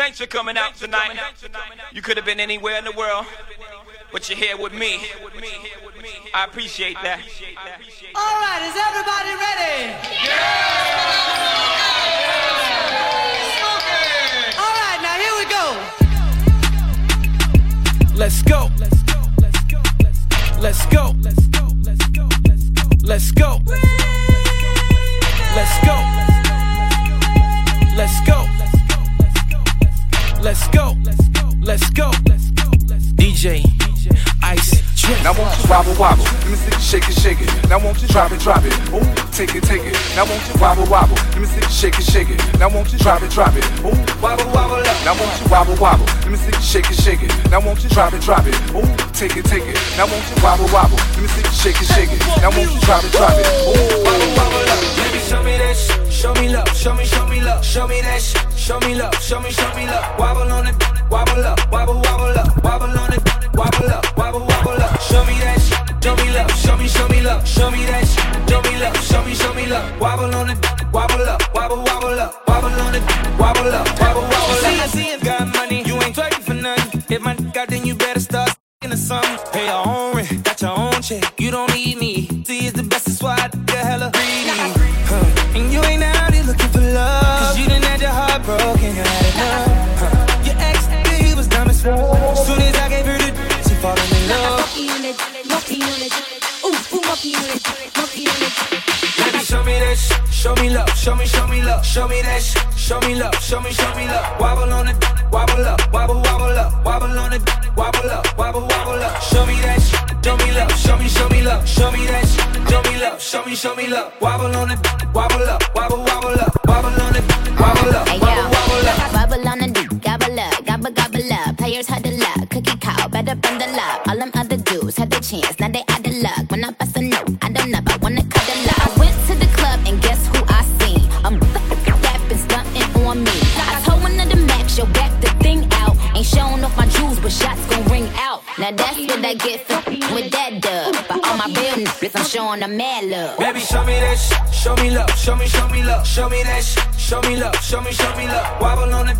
Thanks for coming out tonight. You could have been anywhere in the world, but you're here with me. I appreciate that. All right, is everybody ready? Yeah! All right, now here we go. Let's go. Let's go. Let's go. Let's go. Let's go. Let's go. Let's go. Let's go. Let's go. Let's go. Let's go. DJ Ice. Now won't you wobble wobble? Let me see shake it, shake it. Now won't you drop it, drop it? Ooh, take it, take it. Now won't you wobble wobble? Let me see shake it, shake it. Now won't you drop it, drop it? Ooh, wobble wobble up. Now won't you wobble wobble? Let me see shake it, shake it. Now won't you drop it, drop it? Ooh, take it, take it. Now won't you wobble wobble? Let me see shake it, shake it. Now won't you drop it, drop it? Ooh, wobble wobble up. Baby, show me that. Show me love. Show me, show me love. Show me that shit. Show me love. Show me, show me love. Wobble on it. Wobble up. Wobble, wobble up. Wobble on it. Wobble up. Wobble, wobble up. Show me that shit. Show me love. Show me, show me love. Show me that shit. Show me love. Show me, show me love. Wobble on it. Wobble up. Wobble, wobble up. Wobble on it. Wobble up. Wobble, wobble up. See, see it got money. You ain't twerking for nothing. If my got then you better start in the summer. Pay your own rent. Got your own check. You don't need me. See, it's the best. That's why I get hella greedy. Huh. And you ain't out here looking for love. Cause you done had your heart broken. You love. Baby, show me that. Show me love. Show me, show me love. Show me that. Show me love. Show me, show me love. Wobble on it. Wobble up. Wobble, wobble up. Wobble on it. Wobble up. Wobble, wobble up. Show me that. Show me love. Show me, show me love. Show me that. Show me love. Show me, show me love. Wobble on it. Show me that shit. Show me love. Show me, show me love. Wobble on it.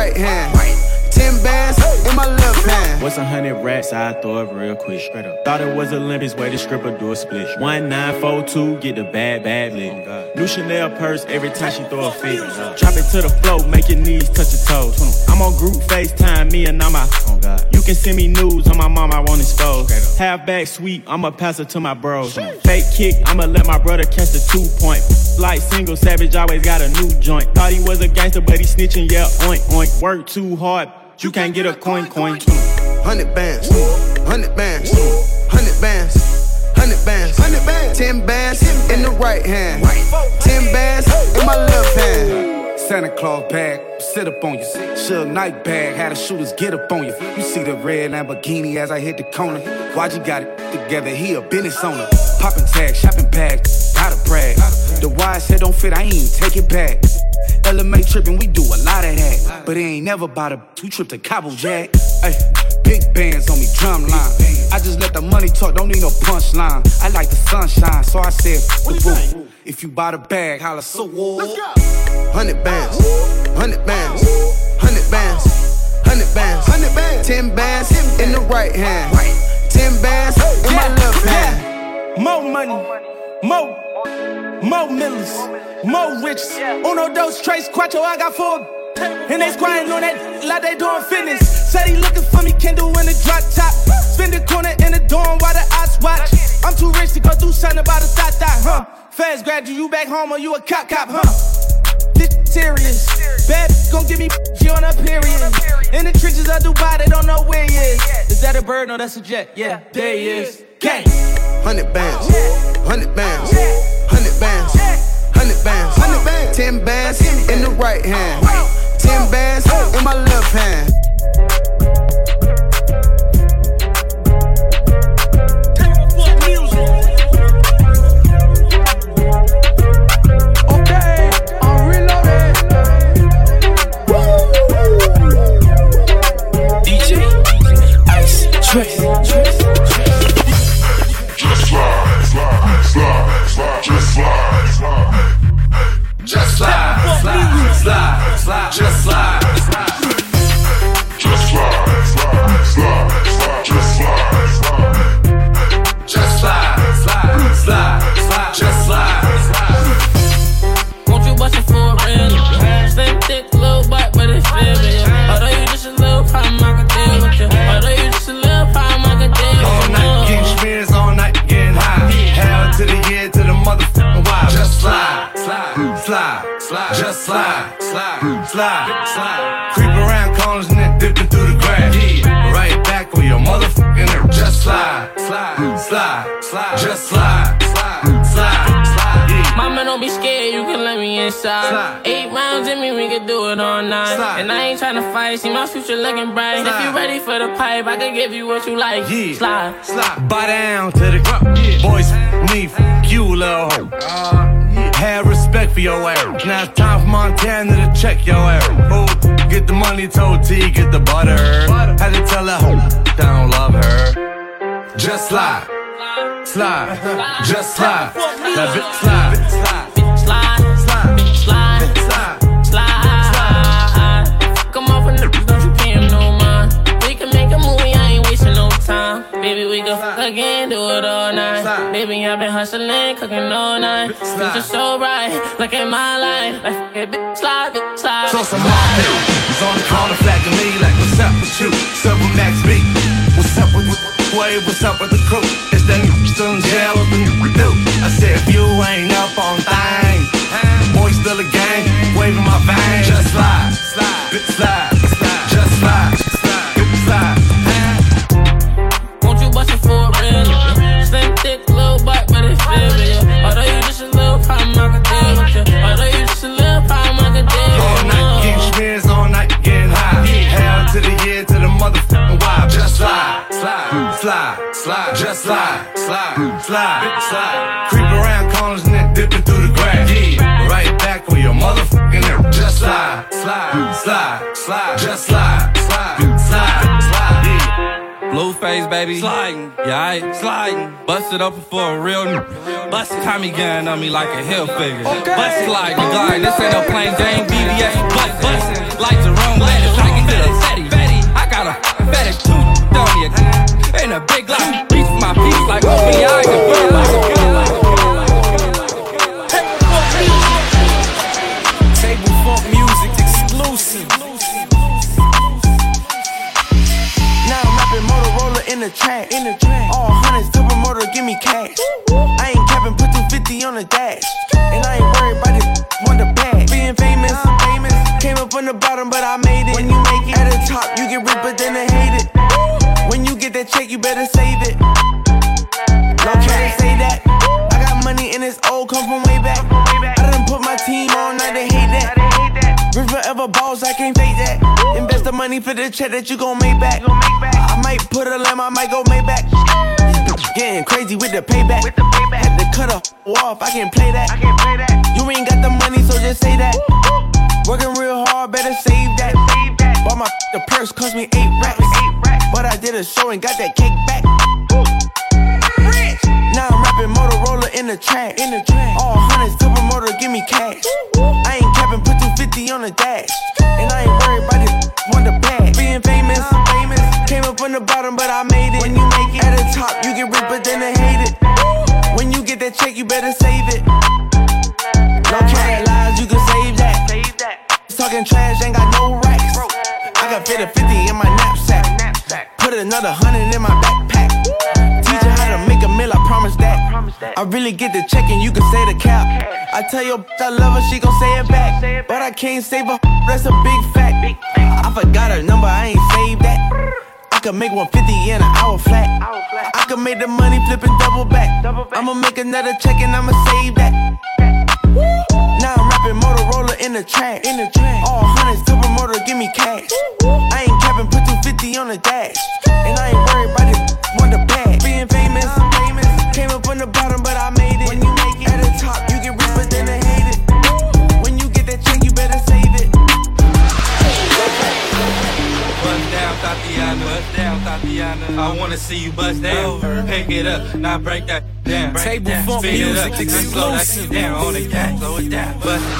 Right hand, What's a hundred rats? I throw it real quick. Straight up. Thought it was Olympics, way the stripper do a split. One nine four two, get the bad bad lick. New Chanel purse every time she throw a fit. Drop it to the floor, make your knees touch your toes. I'm on group FaceTime, me and I'm my. You can send me news on my mom, I won't expose. Half back sweep, I'ma pass it to my bros. Fake kick, I'ma let my brother catch the two point. Like single savage, always got a new joint. Thought he was a gangster, but he snitching, yeah, oink oink. Work too hard, you can't get a coin coin. Hundred bands, hundred bands, hundred bands, hundred bands, hundred bands, ten bands in the right hand, ten bands in my left hand. Santa Claus bag, sit up on you. Suge Knight bag, had the shooters get up on you. You see the red Lamborghini as I hit the corner. Why'd you got it together? He a business owner. Popping tags, shopping bags, gotta brag. The wise said don't fit, I ain't even take it back. LMA tripping, we do a lot of that. But it ain't never about a two trip to Cabo Jack. Ay, big bands on me, drumline. I just let the money talk, don't need no punchline. I like the sunshine, so I said, the boo. If you buy the bag, holla so Let's go. Hundred bands, hundred bands, hundred bands, hundred bands, hundred bands, ten bands in the right hand, ten bands in my left hand. More money, more, more millions, more riches. Uno, dos, trace, cuatro, I got four. And they squatting on that like they doing fitness. Said he looking for me, do in the drop top. Spin the corner in the dorm while the eyes watch. I'm too rich to go through something about a thought thought, huh? Fast grad, you back home or you a cop cop, huh? This serious. Bad gon' give me she on a period. In the trenches of Dubai, they don't know where he is. Is that a bird? No, that's a jet. Yeah, there he is. Gang. Hundred bands, hundred bands, hundred bands, hundred bands, hundred bands, ten bands in the right hand, ten bands in my left hand. Okay, slide, slide, slide, slide, slide. Creep around corners and then dipping through the grass. Right back on your motherfucking ass. Just slide, slide, slide, slide, just slide, slide, slide, slide. Mama, don't be scared, you can let me inside. Slide. Eight rounds in me, we can do it all night. Slide. And I ain't tryna fight, see my future looking bright. If you ready for the pipe, I can give you what you like. Yeah. Slide. Slide. Bow down to the ground. Boys, me, f- you, little hoe. Uh-huh. Have respect for your ass. Now it's time for Montana to check your ass. Oh, get the money, told T, get the butter. Had to tell hoe, I don't love her. Just slide, Slide, just slide, that bitch Slide. Baby, we go fuck again, do it all night. Baby, I've been hustling, cooking all night. Slide. Future so bright, look at my life. Like, bitch, slide, bitch, slide. So some more niggas on the corner flagging me like, what's up with you? What's up with Max B? What's up with Wade? What's up with the crew? Is that you still in jail the you do? I said, if you ain't up on things, boy, still a gang, waving my veins. Just slide, slide, Bitch, slide, slide, slide, slide, just slide, slide, slide. slide. Creep around corners and then dipping through the grass. Right back on your motherfucking ass. Just slide, slide, slide, slide, just slide, slide, slide, slide. Yeah. Blueface, baby. Sliding. Yeah, I sliding. Busted up for a real n- Bust Tommy gun on me like a hill figure. Bust sliding, gliding. This ain't no plain Jane BBS. Bust busting like Jerome Bettis. I can get a fatty. I got a fatty tooth on me. And a big like piece for my piece like OBI. I can burn like a gun. Table funk music exclusive. Now I'm rapping Motorola in the track. In the track. All hundreds, double motor, give me cash. I ain't capping, put 250 on the dash. And I ain't worried about this one the bag. Being famous, famous. Came up from the bottom, but I made it. When you make it at the top, you get rich, but then they hate it. When you that better save it. No to say that. I got money and it's old, come from way back. I done put my team on, now they hate that. Rich forever balls, I can't fake that. Invest the money for the check that you gon' make back. I might put a lamb, I might go make back. Getting crazy with the payback. Had to cut her off, I can't play that. You ain't got the money, so just say that. Working real hard, better save that. Bought my the purse, cost me eight racks hit a show and got that kickback. Now I'm rapping Motorola in the track. In the track. All hundreds to promoter, give me cash. I ain't capping, put 250 on the dash. And I ain't worried about this, want the bag. Being famous, famous. Came up from the bottom, but I made it. When you make it at the top, you get rich, but then they hate it. When you get that check, you better save it. No cat lies, you can save that. Talking trash, ain't got no racks. I got fit 50 in my backpack. Teach you how to make a meal, I promise that. I really get the check and you can say the cap. I tell your bitch I love her, she gon' say it back. But I can't save her, that's a big fact. I forgot her number, I ain't saved that. I could make 150 in an hour flat. I could make the money flip and double back. I'ma make another check and I'ma save that. Now I'm rapping Motorola in the trash. In the. All hundreds, double motor, give me cash. I ain't capping, put 250 on the dash. And I ain't worried about this, want the bag. Being famous, famous. Came up on the bottom, but I made it. When you make it at the top, you get rich, but then they hate it. When you get that check, you better save it. Bust down, Thotiana. Bust down, Thotiana. I wanna see you bust down. Pick it up, now break that down. Break Table down. funk Speed it up, music slow that down on the gas. Slow it down. Bust it.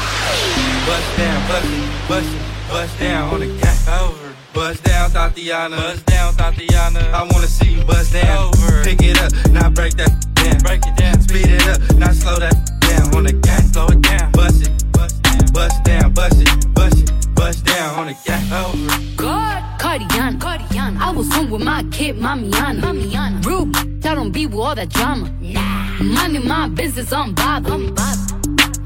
Bust down, bust it, bust it, bust down on the gas. Over. Bust down, Thotiana. Bust down, Thotiana. I wanna see you bust down. Over. Pick it up, not break that down. Break it down. Speed it up, not slow that down on the gas. Slow it down. Bust it, bust down, bust down, bust it, bust it, bust down on the gas. Over. God, Cardiana. Cardiana. I was home with my kid, Mamiana. Mamiana. Rude, I don't be with all that drama. Nah. Minding my business, I'm bothered. I'm bothered.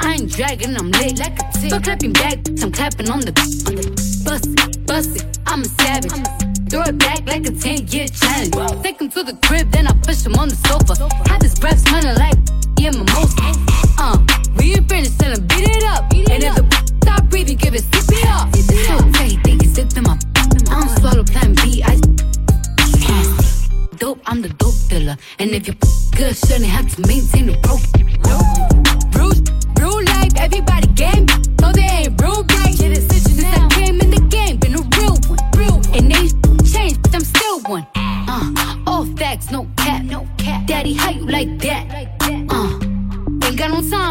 I ain't dragging, I'm lit like a tick. So clapping back, I'm clapping on the, on the bust it, bust it. I'm a savage. Throw it back like a 10 year challenge. Take him to the crib, then I push him on the sofa. Have his breath smelling like yeah, mimosa. Uh, we ain't finished, tell him beat it up. and if the stop breathing, give it CPR. It's so tight, they can sip in my. I don't swallow plan B, I dope, I'm the dope dealer. And if you're good, shouldn't have to maintain the broke. Bruce,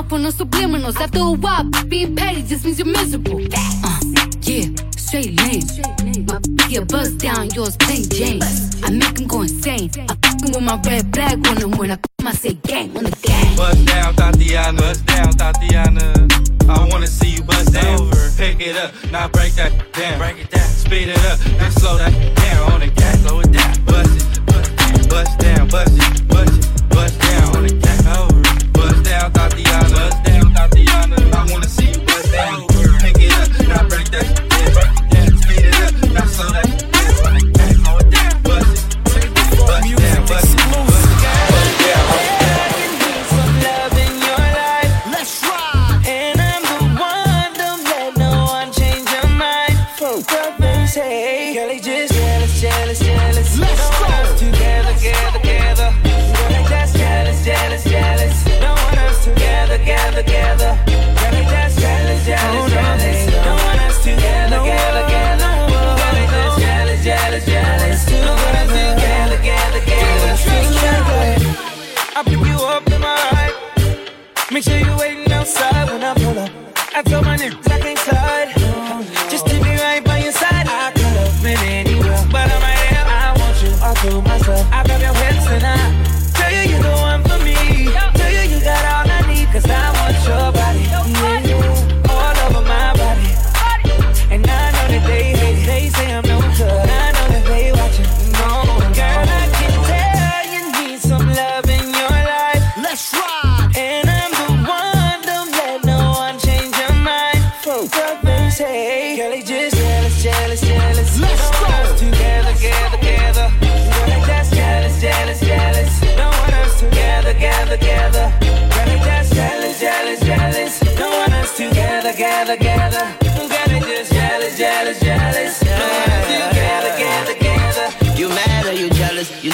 got no time for no subliminals. After a while, being petty just means you're miserable. Uh, yeah, straight lane. My yeah, bust down, yours plain Jane. I make him go insane. I fucking with my red flag on him when I come, I say gang on the gang. Bust down, Thotiana. Bust down, Thotiana. I wanna see you bust down. Over. Pick it up, now break that down. Break it down. Speed it up, then slow that down on the gas. Slow it down. Bust it, bust down, bust down, bust it,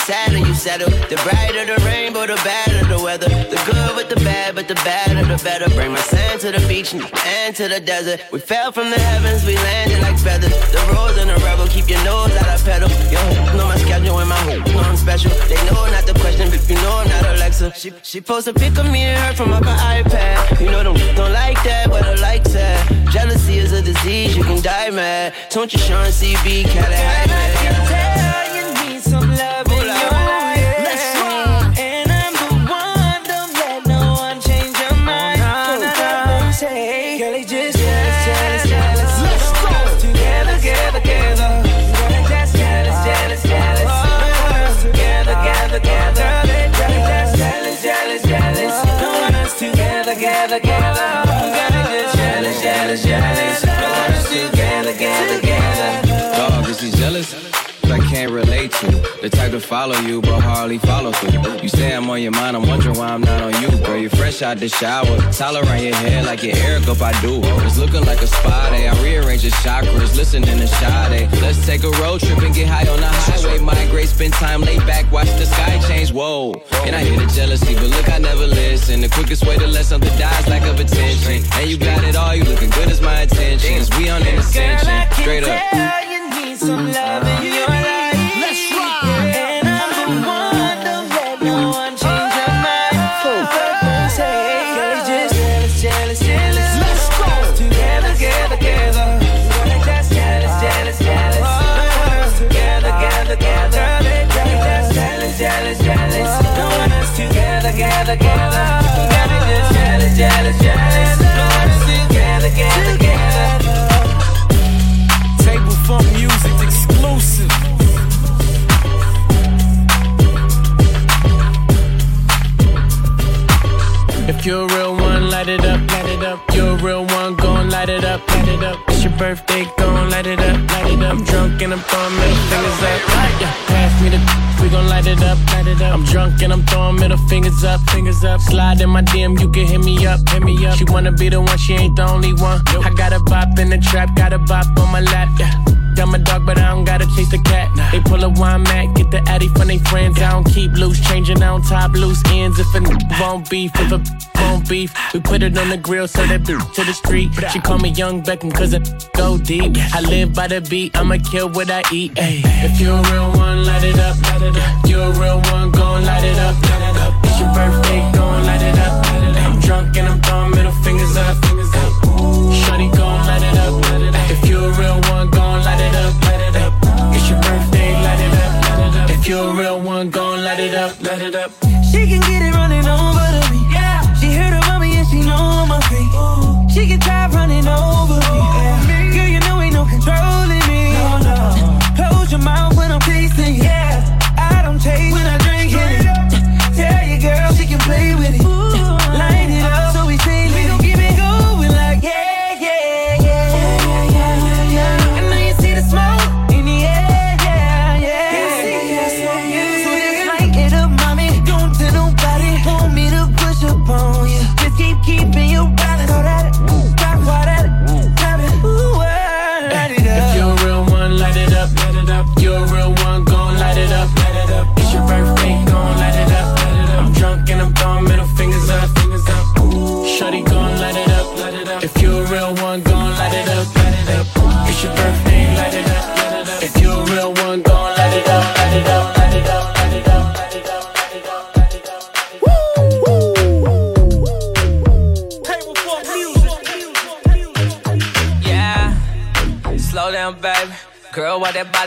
jealous? You settle? The brighter the rainbow, the better the weather. The good with the bad, but the badder the better. Bring my sand to the beach and to the desert. We fell from the heavens, we landed like feathers. The rose and the rebel, keep your nose out of pedal. Yo, know my schedule and my hope, know I'm special. They know not the question, if you know I'm not Alexa. She, she post a pic of me and her from up her iPad. You know them don't like that, but I like that. Jealousy is a disease, you can die mad. Don't you Sean CB, Cadillac, just jealous, jealous, jealous. Dog, is he jealous? The type to follow you, but hardly follow through. You say I'm on your mind, I'm wondering why I'm not on you. Girl, you're fresh out the shower. Towel around your head like you're Eric if I do. It's looking like a spa day. I rearrange your chakras, listening to Sade. Let's take a road trip and get high on the highway. Migrate, spend time laid back, watch the sky change. Whoa. And I hear the jealousy, but look, I never listen. The quickest way to let something die is lack of attention. And you got it all, you looking good as my intentions. We on an ascension. Straight up. You need some love in your If you're a real one, light it up, light it up. You're a real one, gon' light it up, light it up. It's your birthday, gon' light it up, light it up. I'm drunk and I'm throwing middle fingers up. Yeah, pass me the we gon' light it up, light it up. I'm drunk and I'm throwing middle fingers up, fingers up. Slide in my DM, you can hit me up, hit me up. She wanna be the one, she ain't the only one. I got a bop in the trap, got a bop on my lap, yeah. I'm a dog, but I don't gotta chase the cat. They pull a wine mat, get the addy from they friends. I don't keep loose, changing on top loose ends. If a won't beef, if a won't beef, we put it on the grill, so that bitch to the street. She call me Young Beckham, cause I go deep. I live by the beat, I'ma kill what I eat. Ay. If you're a real one, light it up. Light it up. You're a real one, light it up. Light it up. It's your birthday, light it up. Light it up. I'm drunk and I'm throwing middle fingers up. Fingers up. Shorty it up. Light it up. You're a gon' light it up. Light it up. She can get it running over to me. Yeah. She heard about me and she know I'm a freak. She can try running over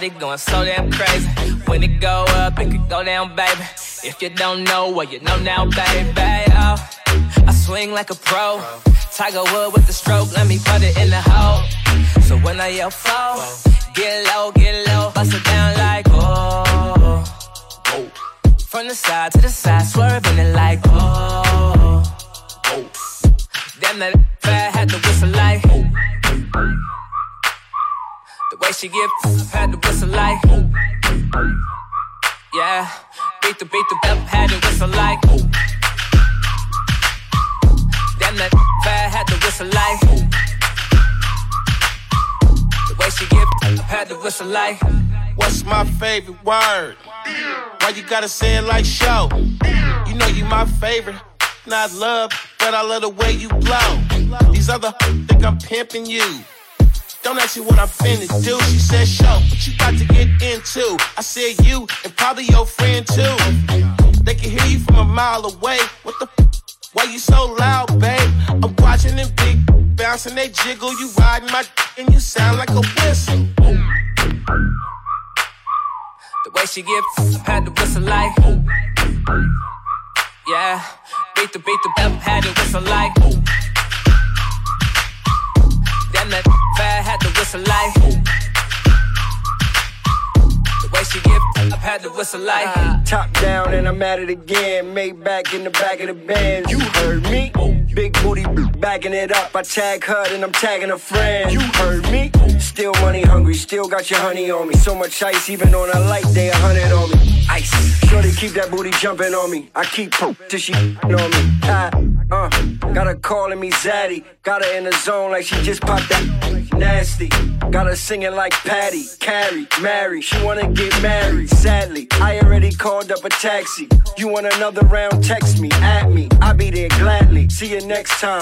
Why going so damn crazy? When it go up, it could go down, baby. If you don't know, well, you know now, baby. Oh, I swing like a pro. Tiger Wood with the stroke, let me put it in the hole. So when I yell fall, get low, get low, bust it down like oh. oh. From the side to the side, swerving it like oh. oh. Damn that fat had to whistle like The way she give had to whistle like Yeah, beat the beat the bell had to whistle like Damn that bad had to whistle like The way she give had to whistle like What's my favorite word? Why you gotta say it like show? You know you my favorite. Not love, but I love the way you blow. These other think I'm pimping you. Don't ask me what I'm finna do. She said, show, what you about to get into? I said, you and probably your friend too. They can hear you from a mile away. What the why you so loud, babe? I'm watching them big bouncing, they jiggle. You riding my and you sound like a whistle. The way she give had to whistle like Yeah, beat the beat the bell had to whistle like that fat had to whistle like The way she give up, had to whistle like. Top down and I'm at it again. Made back in the back of the band. You heard me? Big booty backing it up. I tag her and I'm tagging a friend. You heard me? Still money hungry, still got your honey on me. So much ice, even on a light day, a hundred on me. Ice. Shorty keep that booty jumping on me. I keep poop till she on me. I, uh, got her calling me Zaddy. Got her in the zone like she just popped that nasty. Got her singing like Patty, Carrie, Mary. She wanna get married. Sadly, I already called up a taxi. You want another round? Text me, at me. I'll be there gladly. See you next time.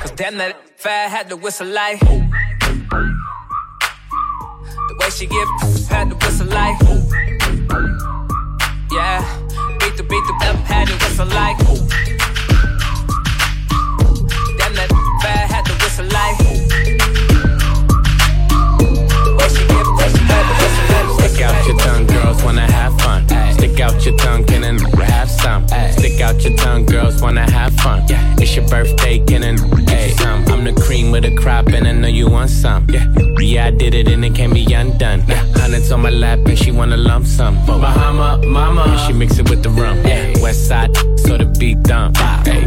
Cause damn that fat had to whistle like. The way she give had to whistle like. Yeah, beat the beat the bell had to whistle like. Stick out your tongue, girls wanna have fun. Stick out your tongue, can and have some. Stick out your tongue, girls wanna have fun. It's your birthday, can and hey, some. I'm the cream with a crop, and I know you want some. Yeah, I did it, and it can't be undone. Hundreds on my lap, and she wanna lump some. Bahama, mama, and she mix it with the rum. West side, so the beat dump.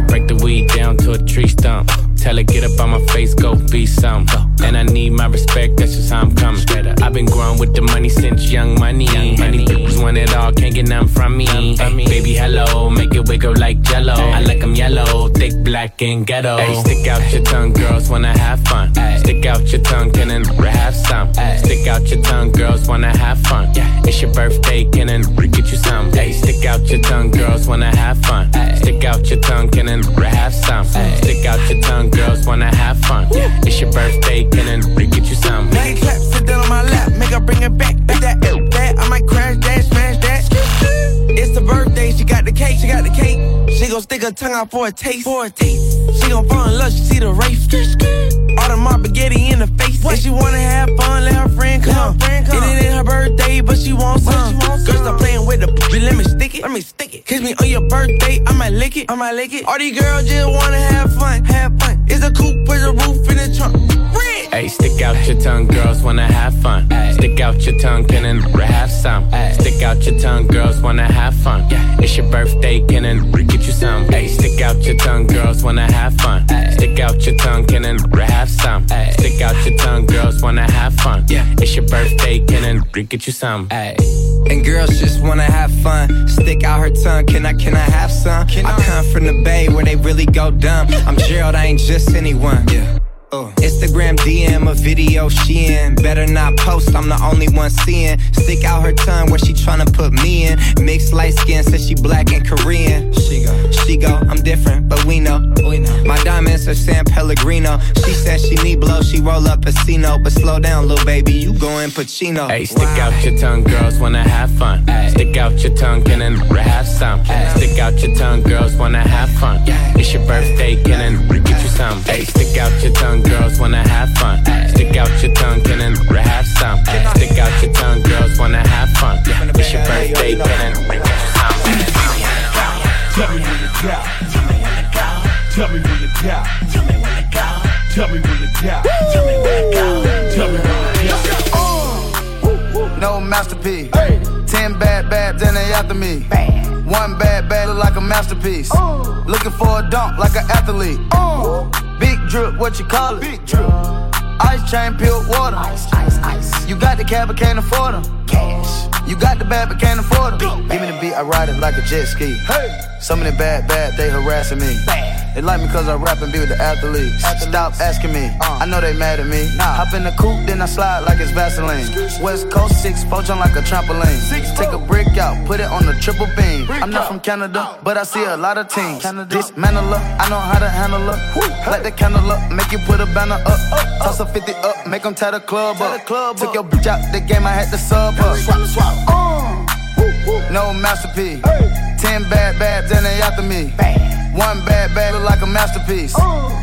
Break the weed down to a tree stump. Tell her get up on my face, go be some. And I need my respect, that's just how I'm coming. I've been growing with the money since young money. Money bitches want it all, can't get none from me. Ay, baby, hello, make it wiggle like jello. I like 'em yellow, thick, black, and ghetto. Ay, stick out your tongue, girls wanna have fun. Stick out your tongue, can and have some. Stick out your tongue, girls wanna have fun. It's your birthday, can and get you some. Ay, stick out your tongue, girls wanna have fun. Stick out your tongue, can and have some. Stick out your tongue, girls wanna have fun. It's your birthday, can and get you some. Make it clap, sit down on my lap, make her bring it back. Make that, that, I might crash that, smash. It's the birthday, she got the cake, she got the cake. She gon' stick her tongue out for a taste, for a taste. She gon' fall in love, she see the race. All the mob spaghetti in the face. What? And she wanna have fun, let her friend come. Friend come. It ain't her birthday, but she wants some. She want Girl, stop playing with the b- let me stick it, let me stick it. Kiss me on your birthday, I might lick it, I might lick it. All these girls just wanna have fun, have fun. It's a coupe with a roof in the trunk. Red. Hey, stick out your tongue, girls wanna have fun. Stick out your tongue, can and have some. Stick out your tongue, girls wanna have fun. It's your birthday, can and get you some. Hey, stick out your tongue, girls wanna have fun. Stick out your tongue, can and have some. Stick out your tongue, girls wanna have fun. Yeah. It's your birthday, can and get you some. And girls just wanna have fun. Stick out her tongue, can I, can I have some? can I come from the bay where they really go dumb. I'm Gerald, I ain't just anyone. Yeah. Uh. Instagram DM a video she in. Better not post, I'm the only one seeing. Stick out her tongue where she tryna put me in. Mixed light skin, says she black and Korean. She go, she go, I'm different, but we know. We know. My diamonds are San Pellegrino. She says she need blow, she roll up a Casino. But slow down, little baby, you going Pacino. Hey, stick out your tongue, girls wanna have fun. Stick out your tongue, can and have some. Stick out your tongue, girls wanna have bad look like a masterpiece. Looking for a dunk like an athlete. Big drip, what you call it? Big drip. Ice chain, pure water. Ice, ice, ice. You got the cab, but can't afford them. Cash. You got the bad, but can't afford them. Give me the beat, I ride it like a jet ski. Hey. Some of the bad, bad, they harassing me. They like me cause I rap and be with the athletes. Stop asking me, I know they mad at me. Hop in the coupe, then I slide like it's Vaseline. West Coast 6, poach on like a trampoline. Take a brick out, put it on the triple beam. I'm not from Canada, but I see a lot of teams. Dismantle her, I know how to handle her. Light the candle up, make you put a banner up. Toss a 50 up, make them tie the club up. Took your bitch out the game, I had to sub her. No masterpiece. Ten bad babs and they after me. One bad bag look like a masterpiece.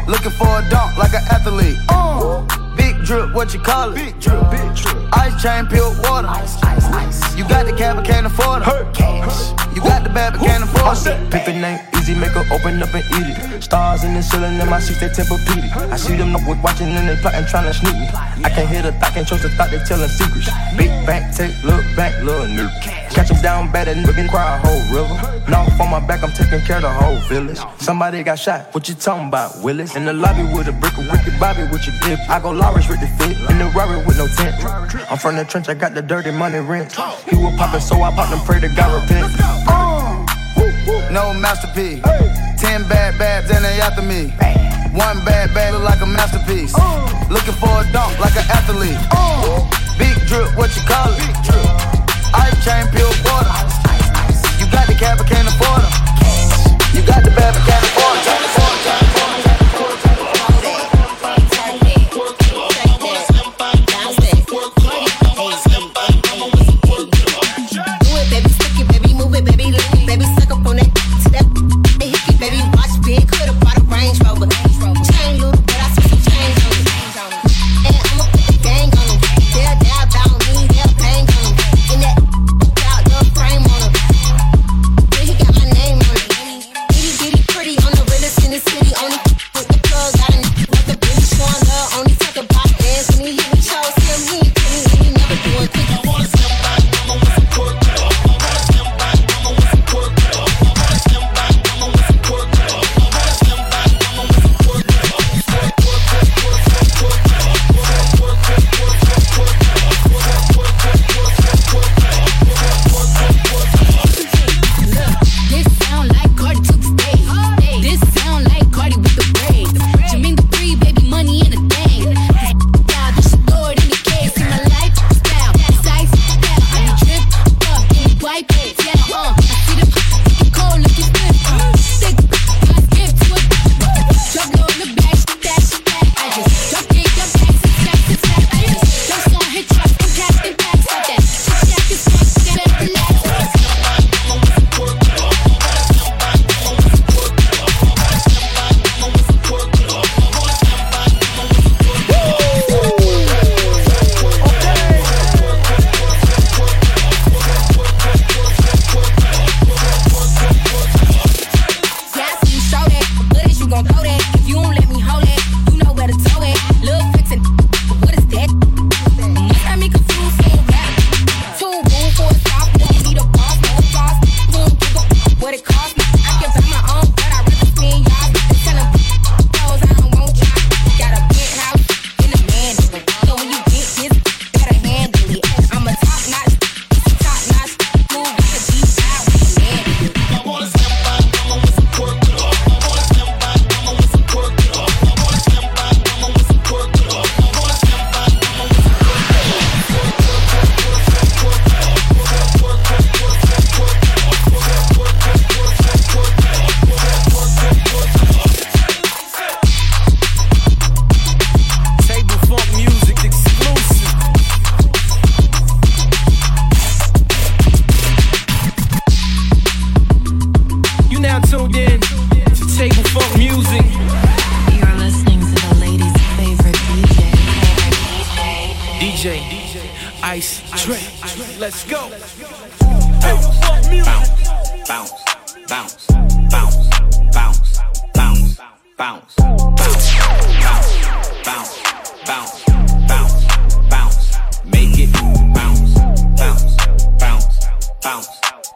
Looking for a dunk like an athlete. Drip, what you call it? Big drip, big drip. Ice chain, pure water. Ice, ice, ice. You got the cab, but can't afford it. Cash. You got the bad, but can't afford it. The name, easy, make her open up and eat it. Stars in the ceiling in my seats, they temper petey. I see them up with watching and they plotting, trying to sneak me. I can't hear the thought, can't trust the thought, they telling secrets. Big back, take, look back, little nigga. Catch them down bad and nigga cry a whole river. Now on my back, I'm taking care of the whole village. Somebody got shot, what you talking about, Willis? In the lobby with a brick of wicked With your dip. I go Lawrence with the fit, in the Rari with no tent. I'm from the trench, I got the dirty money rent. He was poppin', so I popped and pray to God repent. Uh, no masterpiece. Ten bad babs and they after me. One bad bag look like a masterpiece. Looking for a dunk like an athlete. Big drip, what you call it? Ice chain, pure water. You got the cab, but can't afford them. You got the bad, but can't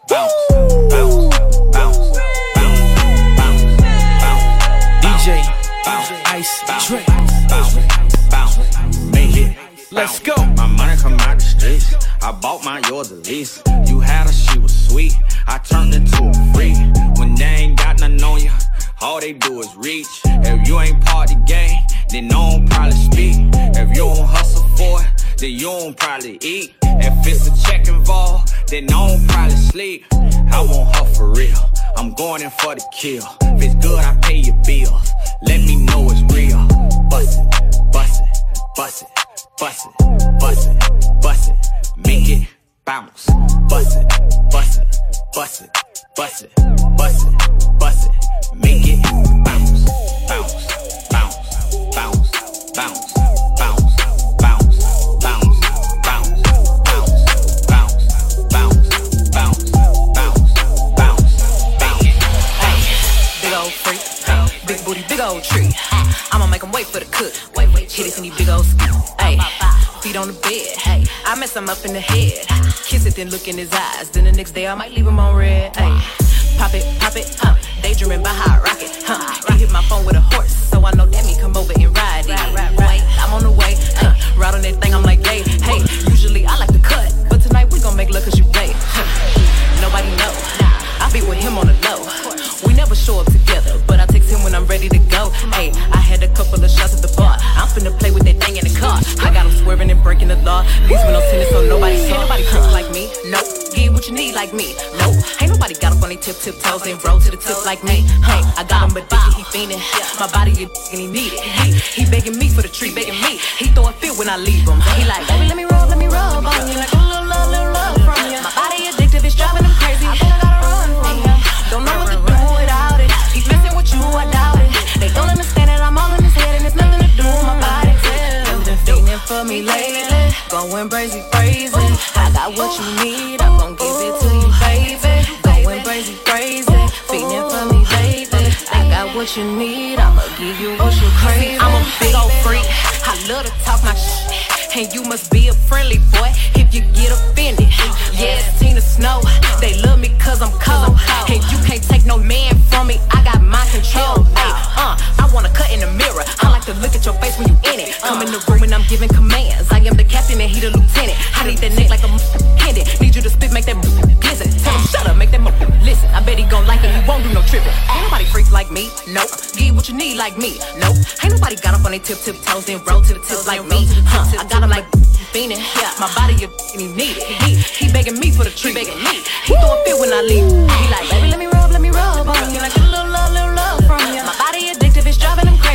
bounce, bounce, bounce, bounce, bounce, DJ, bounce, Ice Trey. bounce, bounce, make it. Let's go. My money come out the streets. I bought mine, yours at least. You had her, she was sweet. I turned into a freak. When they ain't got nothing on you, all they do is reach. If you ain't part the game, then no one probably speak. If you don't hustle for it, then you don't probably eat. If it's a check involved, then I don't probably sleep. I want her for real. I'm going in for the kill. If it's good, I pay your bills. Let me know it's real. Bust it, bust it, bust it, bust it, bust it, bust it. Make it bounce. Bust it, bust it, bust it, bust it, bust it, make it bounce, bounce, bounce, bounce, bounce, big old freak, big booty, big old tree. I'ma make 'em wait for the cook. Hit it in these big old scoop. Hey, feet on the bed. Ay, I mess 'em up in the head. Kiss it, then look in his eyes. Then the next day I might leave him on red. Ayy pop it, pop it, huh? Daydreaming by hot rocket, huh? He hit my phone with a horse, so I know that me come over and ride it. Wait, I'm on the way, huh? Ride on that thing, I'm like, hey, hey. Usually I like to cut, but tonight we gon' make love cause you play. Nobody know. I be with him on the low. We never show up together, but I text him when I'm ready to go. Hey, I had a couple of shots at the bar. I'm finna play with that thing in the car. I got him swerving and breaking the law. With no tennis, so nobody saw. Ain't nobody huh. like me. Nope. Get what you need like me. Nope. Ain't nobody got up on their tip tip toes and roll to the tip like me. Hey, I got him addicted, he fiending. My body is and he need it. He, he begging me for the treat, begging me. He throw a fit when I leave him. He like, baby, let me roll, let me roll on you. Like going crazy, crazy. I got what you need, I'm gon' give it to you, baby. Going crazy, crazy, feeling for me lately. I got what you need, I'ma give you what you crave. I'm a big old freak, I love to talk my shit. And you must be a friendly boy if you get offended. Yeah, it's Tina Snow. They love me cause I'm cold. And you can't take no man from me. I got my control. Ay, uh, I wanna cut in the mirror. I like to look at your face when you uh. in. Come in the room and I'm giving commands. I am the captain and he the lieutenant. I need that neck like a pendant. Need you to spit, make that listen. Tell him shut up, make that listen. I bet he gon' like it, he won't do no tripping. Ain't nobody freaks like me, nope. Get what you need like me, nope. Ain't nobody got up on their tip tip toes and roll to the tip like me, huh? I got him like fiending. Yeah, my body and he need it. He, he begging me for the treat, begging me. He throw a fit when I leave. He like, baby, let me rub, let me rub on you. Like a little love, little love from you. My body addictive, it's driving him crazy.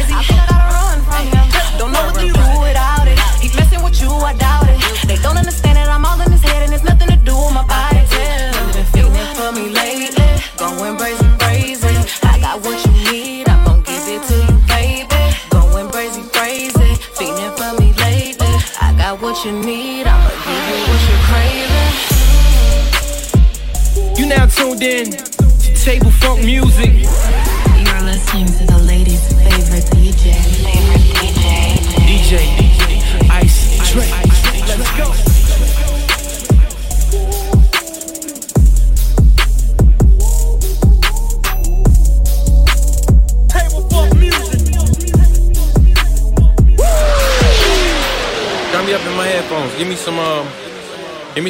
Don't know what to do without it. He's messing with you, I doubt it. They don't understand it, I'm all in his head and it's nothing to do with my body. You've been feeling for me lately, going crazy, crazy. I got what you need, I'm gon' give it to you, baby. Going crazy, crazy, feeling for me lately. I got what you need, I'ma give you what you're craving. You now tuned in to Table Funk Music. You're listening to the ladies' favorite DJ.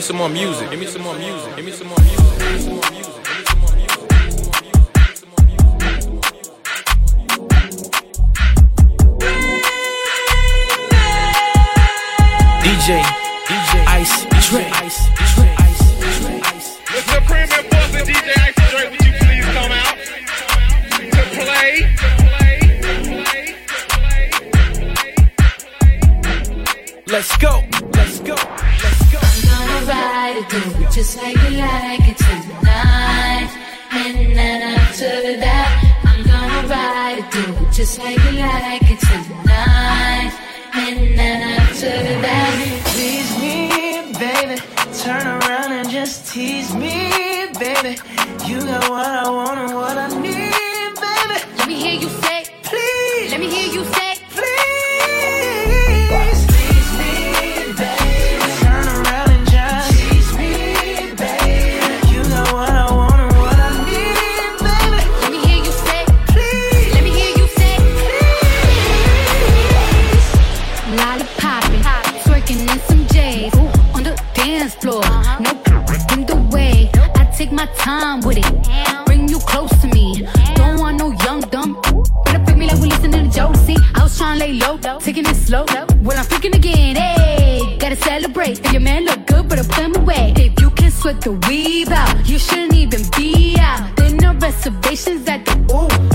Some more music. Give me some more music. Just like you like it tonight. And then after that, I'm gonna ride it through just like celebrate. If your man look good, better put him away. If you can sweat the weave out, you shouldn't even be out. There no reservations at the ooh.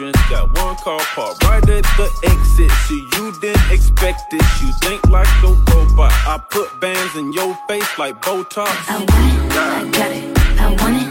entrance. Got one car parked right at the exit. So you didn't expect it. You think like a robot. I put bands in your face like Botox. I want it. I got it. I want it.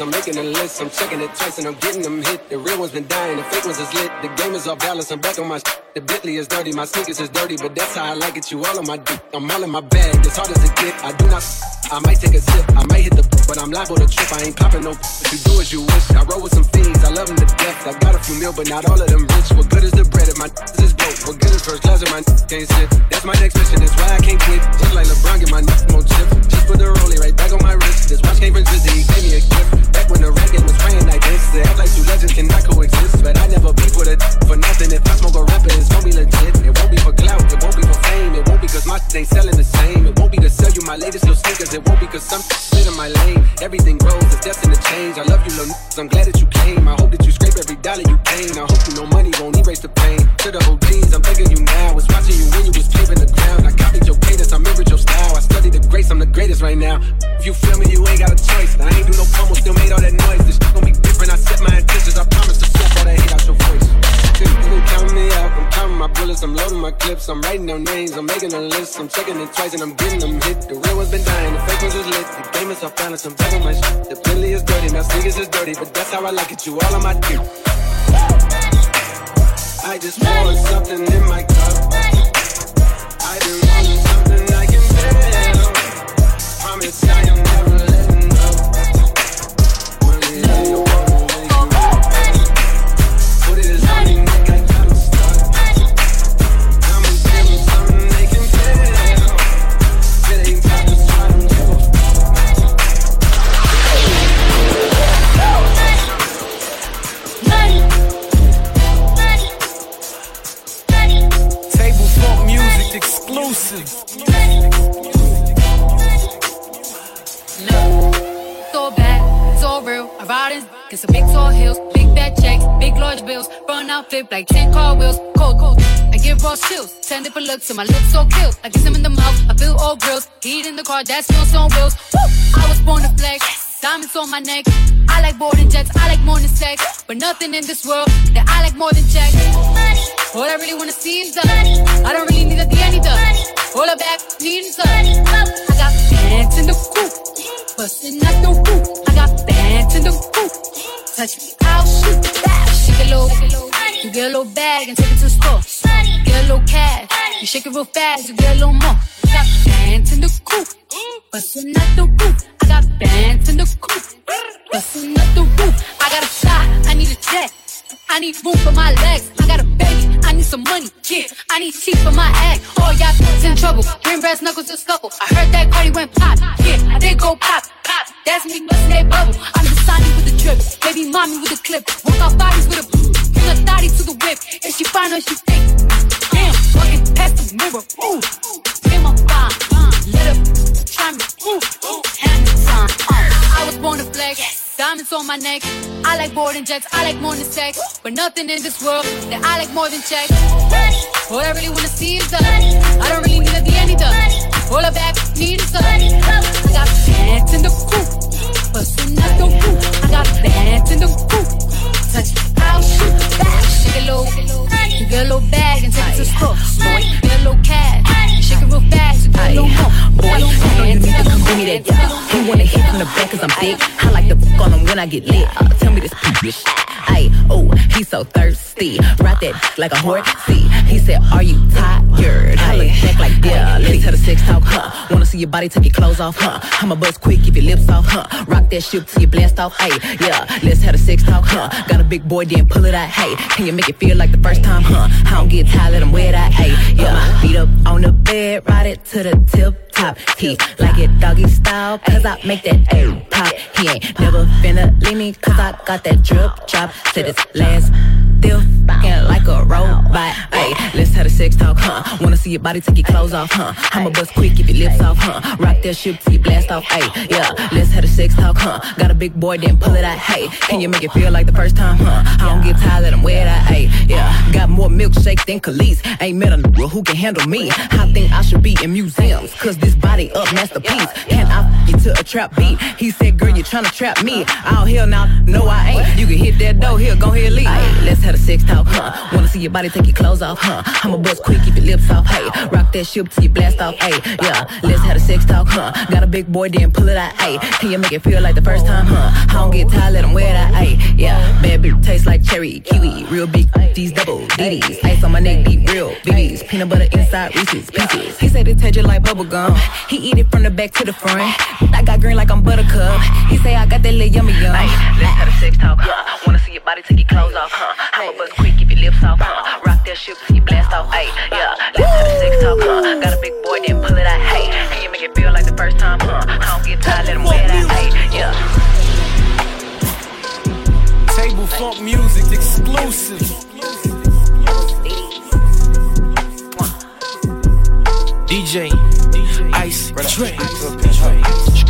I'm making a list. I'm checking it twice and I'm getting them hit. The real ones been dying. The fake ones is lit. The game is off balance. I'm back on my. Sh- the Bentley is dirty. My sneakers is dirty, but that's how I like it. You all on my dick. I'm all in my bag. It's hard as it get. I do not. I might take a sip. I might hit the. But I'm liable to trip. I ain't popping no. If you do as you wish. I roll with some fiends. I love them to death. I got a few mil, but not all of them rich. What good is the bread if my is broke? What good is first class if my can't sit? That's my next mission. That's why I can't quit. Just like LeBron, get my more chips. Writing down names, I'm making a list, I'm checking it twice and I'm getting them hit. The real ones been dying, the fake ones is lit. The game is off balance, I'm back on my shit. The Billy is dirty, now sneakers is dirty, but that's how I like it. You all on my dick. I just want something in my cup. I been like 10 car wheels. Cold, cold. I give raw chills, 10 different looks, and my lips so kill. I kiss him in the mouth, I feel all grills. Heat in the car, that smells on wheels. Woo! I was born to flex. Diamonds on my neck. I like boarding jets, I like more than sex. But nothing in this world that I like more than checks. All I really wanna see is the money. I don't really need a D, I need the All I back need is the I got pants in the coop, bustin' out the roof. I got pants in the coop. Touch me, I'll shoot back. Shake a little, you get a little bag and take it to the store. Get a little cash, you shake it real fast, you get a little more. Mm. I got pants in the coop, bustin' out the roof. I got pants in the coop, bustin' out the roof. I got a fly, I need a jet. I need room for my legs. I got a baby. I need some money. Yeah, I need teeth for my egg. All y'all kids in trouble. Bring brass knuckles to scuffle. I heard that Cardi went pop. Yeah, I did go pop. Pop. That's me busting that bubble. I'm the Sonny with the drip. Baby mommy with the clip. Work out bodies with a bring a thotty to the whip. If she find her, she think. Damn, fucking past the mirror. Ooh, damn, I'm fine. Let her try me. Ooh, have me time. Uh, I was born to flex. Diamonds on my neck. I like boarding jets. I like more than sex. But nothing in this world that I like more than checks. All I really wanna see is the. I don't really need a D, I need the. All I back need is the. I got pants in the coop. Bustin' out the roof. I got pants in the coop. I'll shoot back. Shake a little. Get a little bag and take it to the store. Get a little cash. Shake it real fast. You get a little more. Boy, you know you need to come give me that yeah. He wanna hit from the back cause I'm thick. I like to fuck on him when I get lit. Uh, tell me this bitch. Ay, oh, he's so thirsty. Ride that like a horse. See, he said, Are you tired? I look back like, yeah, let's have a sex talk, huh? Wanna see your body take your clothes off, huh? I'ma buzz quick, keep your lips off, huh? Rock that shit till you blast off, hey. yeah, let's have a sex talk, huh? Got a big boy, then pull it out, hey. Can you make it feel like the first time, huh? I don't get tired, let him wear that, ay, yeah. Beat up on the bed, ride it to the tip top. He like it doggy style, cause I make that A pop. He ain't never finna leave me, cause I got that drip drop. Said it's last, still fucking like a robot. Ay, let's have a sex talk, huh? Wanna see your body take your clothes off, huh? I'ma bust quick, if your lips off, huh? Rock that shit till you blast off, hey, yeah. Let's have a sex talk, huh? Got a big boy, then pull it out, hey. Can you make it feel like the first time, huh? I don't get tired, I'm wear I, ay, yeah. Got more milkshake than Kelis. Ain't met a nigga who can handle me. I think I should be in museums, cause this body up masterpiece. Can I to a trap beat? He said, girl, you tryna trap me. Out here now, no I ain't. You can hit that door here, go ahead, leave. Let's have a sex talk, huh? Wanna see your body take your clothes off, huh? I'ma bust quick, keep your lips off, hey. Rock that shit till you blast off, hey. Yeah, let's have a sex talk, huh? Got a big boy, then pull it out, hey. Can you make it feel like the first time, huh? I don't get tired, let him wear that, hey. Yeah, bad bitch taste like cherry, kiwi, real big, these double DDs. Ice on my neck, deep, real BBs. Peanut butter inside Reese's pieces. He said it taste just like bubble gum. He eat it from the back to the front. I got green like I'm buttercup. He say I got that little yummy yum. Ay, let's have a sex talk, huh? Wanna see your body take your clothes off, huh? I'ma bust quick, keep your lips off, huh? Rock that shit till you blast off, ay, yeah. Let's have a sex talk, huh? Got a big boy, then pull it out, hey. Can you make it feel like the first time, huh? I don't get tired, let him wear that, ay, yeah. Table Funk Music exclusive. DJ, Ice, Trey.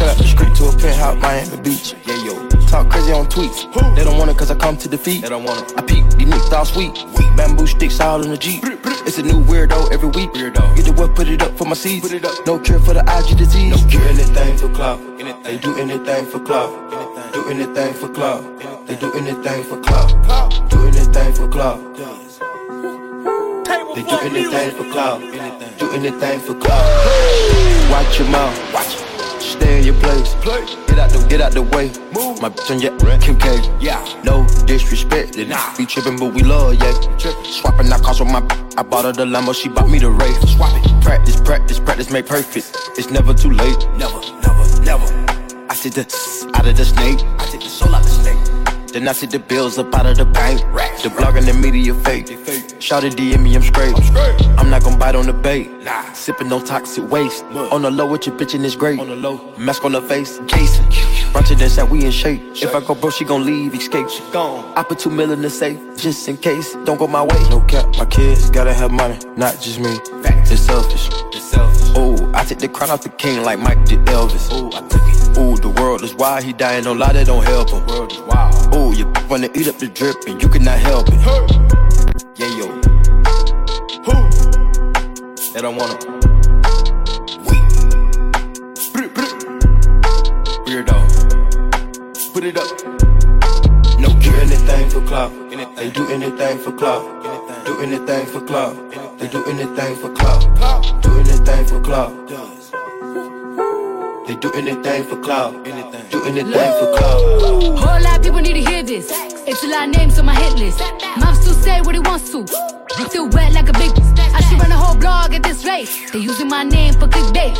Straight up the street to a penthouse, Miami Beach. Yeah, yo. Talk crazy on tweets. They don't want it cause I come to defeat. They don't want it. I peep, these niggas all sweet. Bamboo sticks all in the Jeep. It's a new weirdo every week. Weirdo. Get the what, put it up for my seeds. Put it up. No cure for the IG disease. No cure anything for clout. They do anything for clout. Do anything for clout. They do anything for club. Do anything for. Table They do anything for clout. Do anything for club. Watch your mouth. Watch Stay in your place. Get out the get out the way. Move. My bitch on your Kim K. Yeah. No disrespect. Nah. Be trippin', but we love, yeah. Swapping that cars with my. I bought her the Lambo, she bought me the Wraith. Swap it. Practice, practice, practice, make perfect. It's never too late. Never, never, never. I see the out of the snake. I take the soul out the snake. Then I see the bills up out of the bank. The blog and the media fake. Shout it DM me, I'm straight. I'm not gon' bite on the bait. Sipping no toxic waste. On the low with your bitch and it's great. On the low. Mask on the face. Jason. Run to this that we in shape. If I go bro, she gon' leave, escape. She gone. I put two mil in the safe. Just in case. Don't go my way. No cap, my kids gotta have money. Not just me. It's selfish. It's selfish. I take the crown off the king like Mike did Elvis. Oh, I took it. Ooh, the world is wild, he dying, don't lie, that don't help him. Ooh, you wanna eat up the drip and you cannot help it. Yeah, yo. Who? They don't wanna. Weirdo. Put it up. No, do anything for clout. They do anything for clout. Do anything for clout. They do anything for clout. Anything for clout. They do anything for clout. Do anything for clout. Whole lot of people need to hear this. It's a lot of names on my hit list. Mouth still say what he wants to. Still wet like a big. I should run a whole blog at this rate. They using my name for clickbait.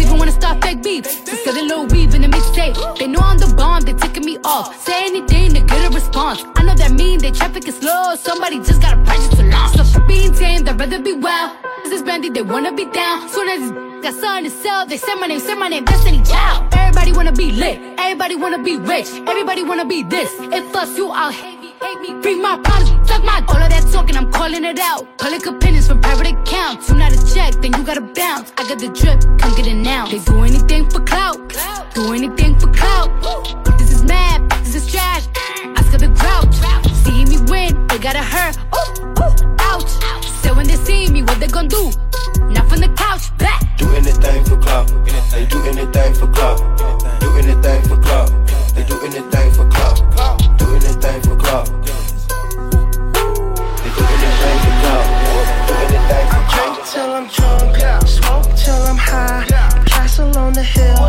Even wanna start fake beef. Just a little weave in the mixtape. They know I'm the bomb, they ticking me off. Say anything to get a response. I know that mean they traffic is slow. Somebody just gotta purchase to launch. So for being tame, I'd rather be wild. They wanna be down. Soon as got something to sell, they say my name, say my name, Destiny Child. Everybody wanna be lit, everybody wanna be rich, everybody wanna be this. If us, you all hate me, hate me, bring my problems, suck my all of that talking, I'm calling it out. Public opinions from private accounts. You not a check, then you gotta bounce. I got the drip, come get it now. They do anything for clout, do anything for clout. This is mad, this is trash. I got the grouch. See me win, they gotta hurt. Ooh, me, what they gon' do? Not from the couch, back. Do anything for clout. They do anything for clout. Do anything for clout. They do anything for clout. Do anything for clout. They do anything for clout. Do anything for clout. Drink till I'm drunk, smoke till I'm high. Castle on the hill,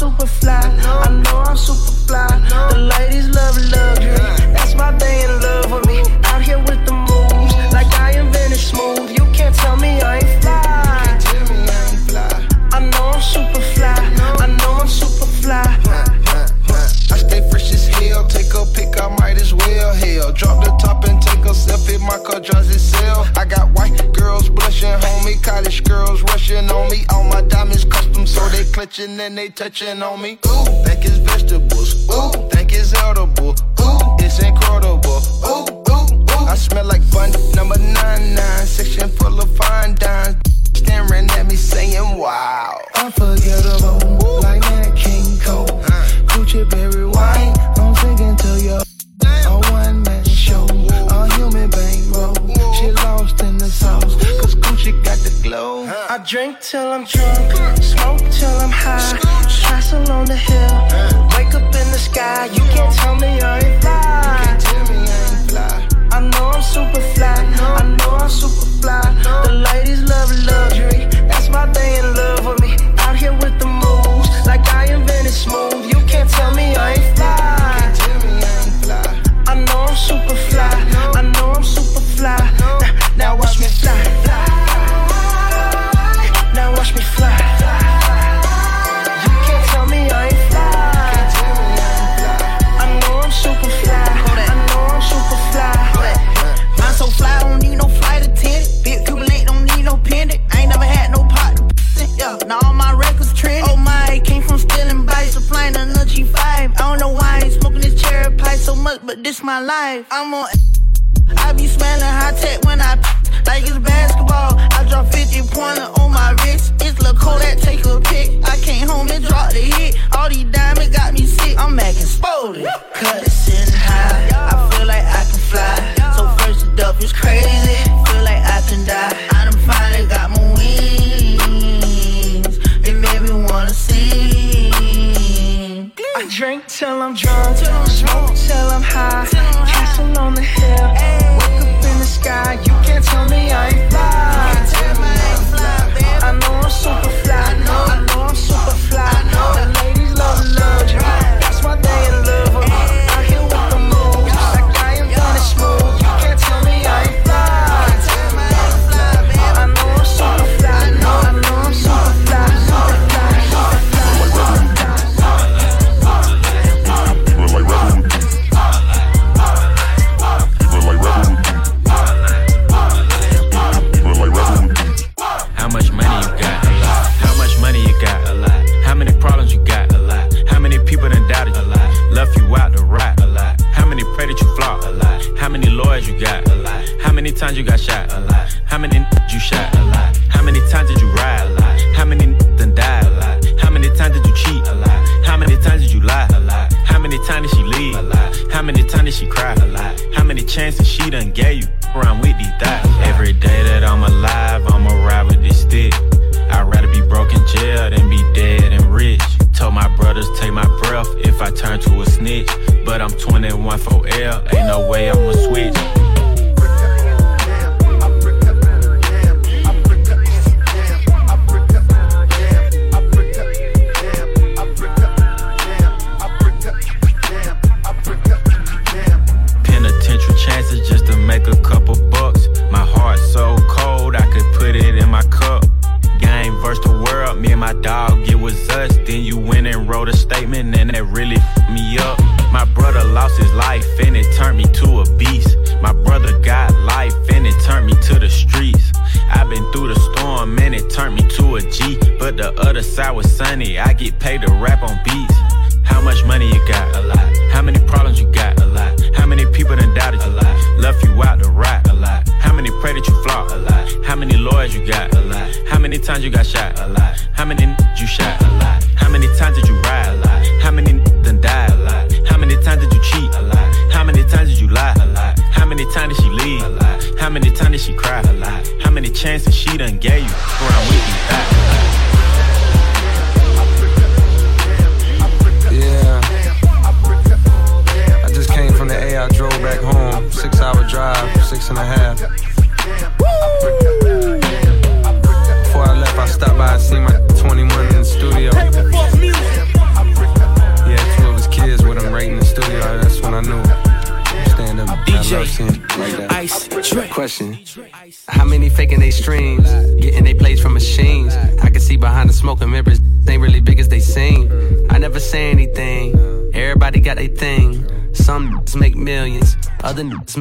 super fly. I know I'm super fly. The ladies love luxury. That's why they in love with me. Out here with the moves, like I invented smooth. You can't tell me I ain't fly. I know I'm super fly. I know I'm super fly. I stay fresh as hell. Take a pic, I might as well. Hell, drop the top and take a selfie. My car drives itself. I got white girls blushing, homie. College girls rushing on me. All my diamonds custom, so they clutching and they touching on me. Ooh, think it's vegetables. Ooh, think it's edible. Ooh, it's incredible. Ooh, ooh, ooh. I smell like bun number nine nine. Section full of fine dimes. Staring at me saying, wow. Drink till I'm drunk, smoke till I'm high. Castle on the hill, wake up in the sky. You can't tell me I ain't fly. I know I'm super fly. I know I'm super fly. The ladies love luxury. But life. I'm on. I be smelling high tech when I like it's basketball. I drop 50 pointer on my wrist. It's Lil' Kodak, take a pic. I came home and dropped the hit. All these diamonds got me sick. I'm acting spotted. Cut it sitting high. I feel like I can fly. So first it up is crazy. Feel like I can die. I done finally got my wings. It made me wanna sing. I drink till I'm drunk, Till I'm smoke till many Alone.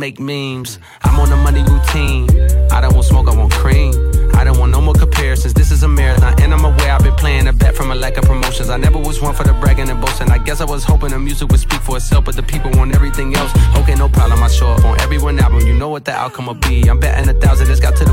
Make memes. I'm on a money routine. I don't want smoke, I want cream. I don't want no more comparisons. This is a marathon, and I'm aware I've been playing a bet from a lack of promotions. I never was one for the bragging and boasting. I guess I was hoping the music would speak for itself, but the people want everything else. Okay, no problem. I show up on every one album. You know what the outcome will be. I'm betting a thousand. It's got to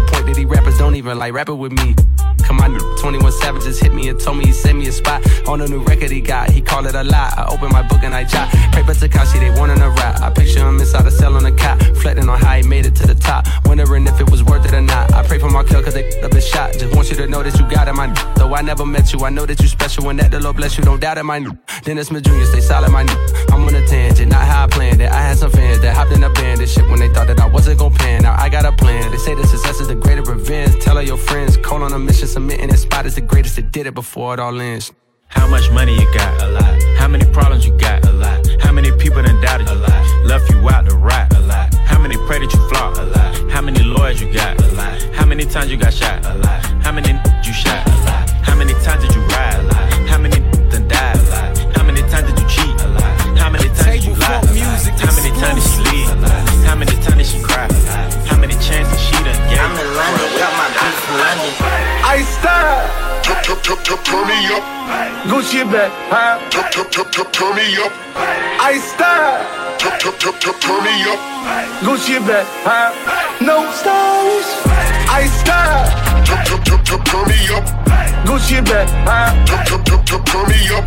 even like rapping with me. Come on, 21 Savages hit me and told me he sent me a spot on a new record he got. He called it a lie. I open my book and I jot. Pray Paper Tekashi, they wanting a rap. I picture him inside a cell on a cot, reflecting on how he made it to the top. Wondering if it was worth it or not. I pray for my kill cause they up his shot. Just want you to know that you got it, my Though I never met you, I know that you special and that the Lord bless you. Don't doubt it, my n- Dennis Smith Jr., stay solid, my n- I'm on a tangent, not how I planned it. I had some fans that hopped in a band and shit when they thought that I wasn't gon' pan. Now I got a plan. They say the success is the greater revenge. Tell all your friends, call on a mission, submitting that spot is the greatest that did it before it all ends. How much money you got? A lot. How many problems you got? A lot. How many people done doubted you? A lot. Left you out to rot? A lot. How many pray that you flop? A lot. How many lawyers you got? A lot. How many times you got shot? A lot. How many you shot? A lot. How many times did you ride? A lot. How many times did you cheat? How many times did you lie? A. How many times did she leave? How many times did she cry? How many chances she done gave? I'm in London, got my beats from London. I style. Turn me up. Gucci back, huh? Top, top, top, top, turn me up. I style. Turn me up. Gucci back, huh? No stylish. I style. Turn me up. Gucci back? Turn me up.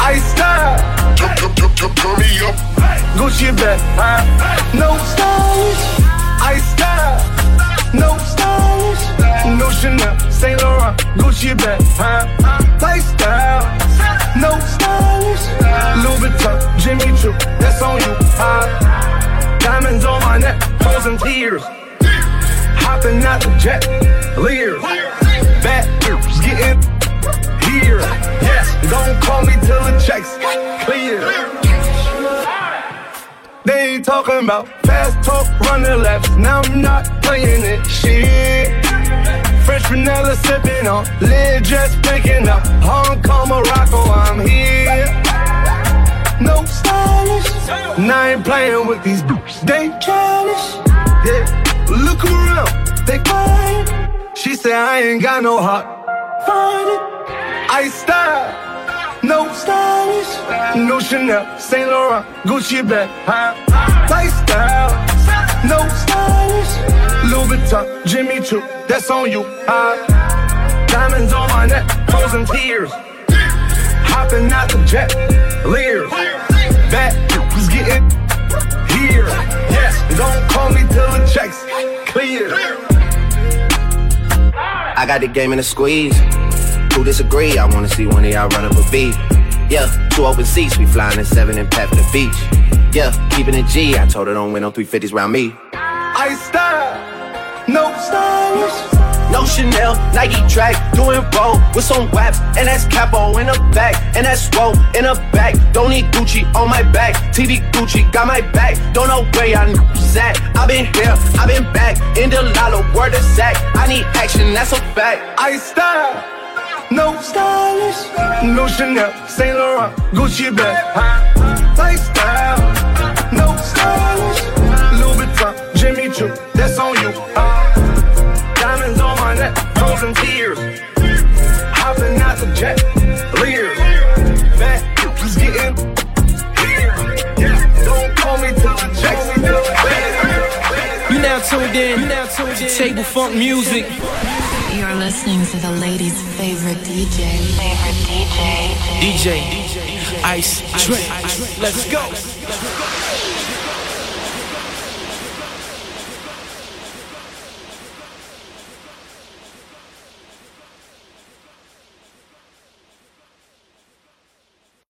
I style. Turn me up. Gucci back? No stylish. I style. No stylish. No Chanel, Saint Laurent, Gucci huh? Lifestyle. No stylish. Louis Vuitton, Jimmy Choo, that's on you. Diamonds on my neck, frozen tears. Hopping out the jet, Bad girls getting here. Yes, don't call me till the checks clear. They ain't talking about fast talk, running laps. Now I'm not playing it. Shit. Fresh vanilla sipping on, lid just picking up. Hong Kong, Morocco, I'm here. No stylish. Now I ain't playing with these boots. They childish. Yeah. Look around, they quiet. She said I ain't got no heart. Find it. I style. No stylish, no Chanel, Saint Laurent, Gucci bag, huh? Lifestyle, No stylish. Louis Vuitton, Jimmy Choo, that's on you. Uh, diamonds on my neck, frozen tears. Hopping out the jet, leers. That was getting here. Yes, don't call me till the checks clear. I got the game in a squeeze. Who disagree? I wanna see one of y'all run up a beat. Yeah, two open seats, we flying in seven and pat the beach. Yeah, keeping it G. I told her don't win no 350s round me. I style, no stylish. No Chanel, Nike track, doing roll with some waps, and that's capo in the back, and that's roll in the back. Don't need Gucci on my back, TV Gucci got my back. Don't know where y'all at. I been here, I been back, in the lala, word of sack. I need action, that's a fact. I style, no stylish, no Chanel, Saint Laurent, Gucci bag. Lifestyle, no stylish, Louis Vuitton, Jimmy Choo, that's on you. Uh, frozen tears. Hopping out the jet, leers. That was getting here. Yeah, don't call me till the checks clear. You now tuned in. You now tuned in. Table Funk Music. You're listening to the ladies' favorite DJ. Favorite DJ. DJ Ice Trey. Let's go.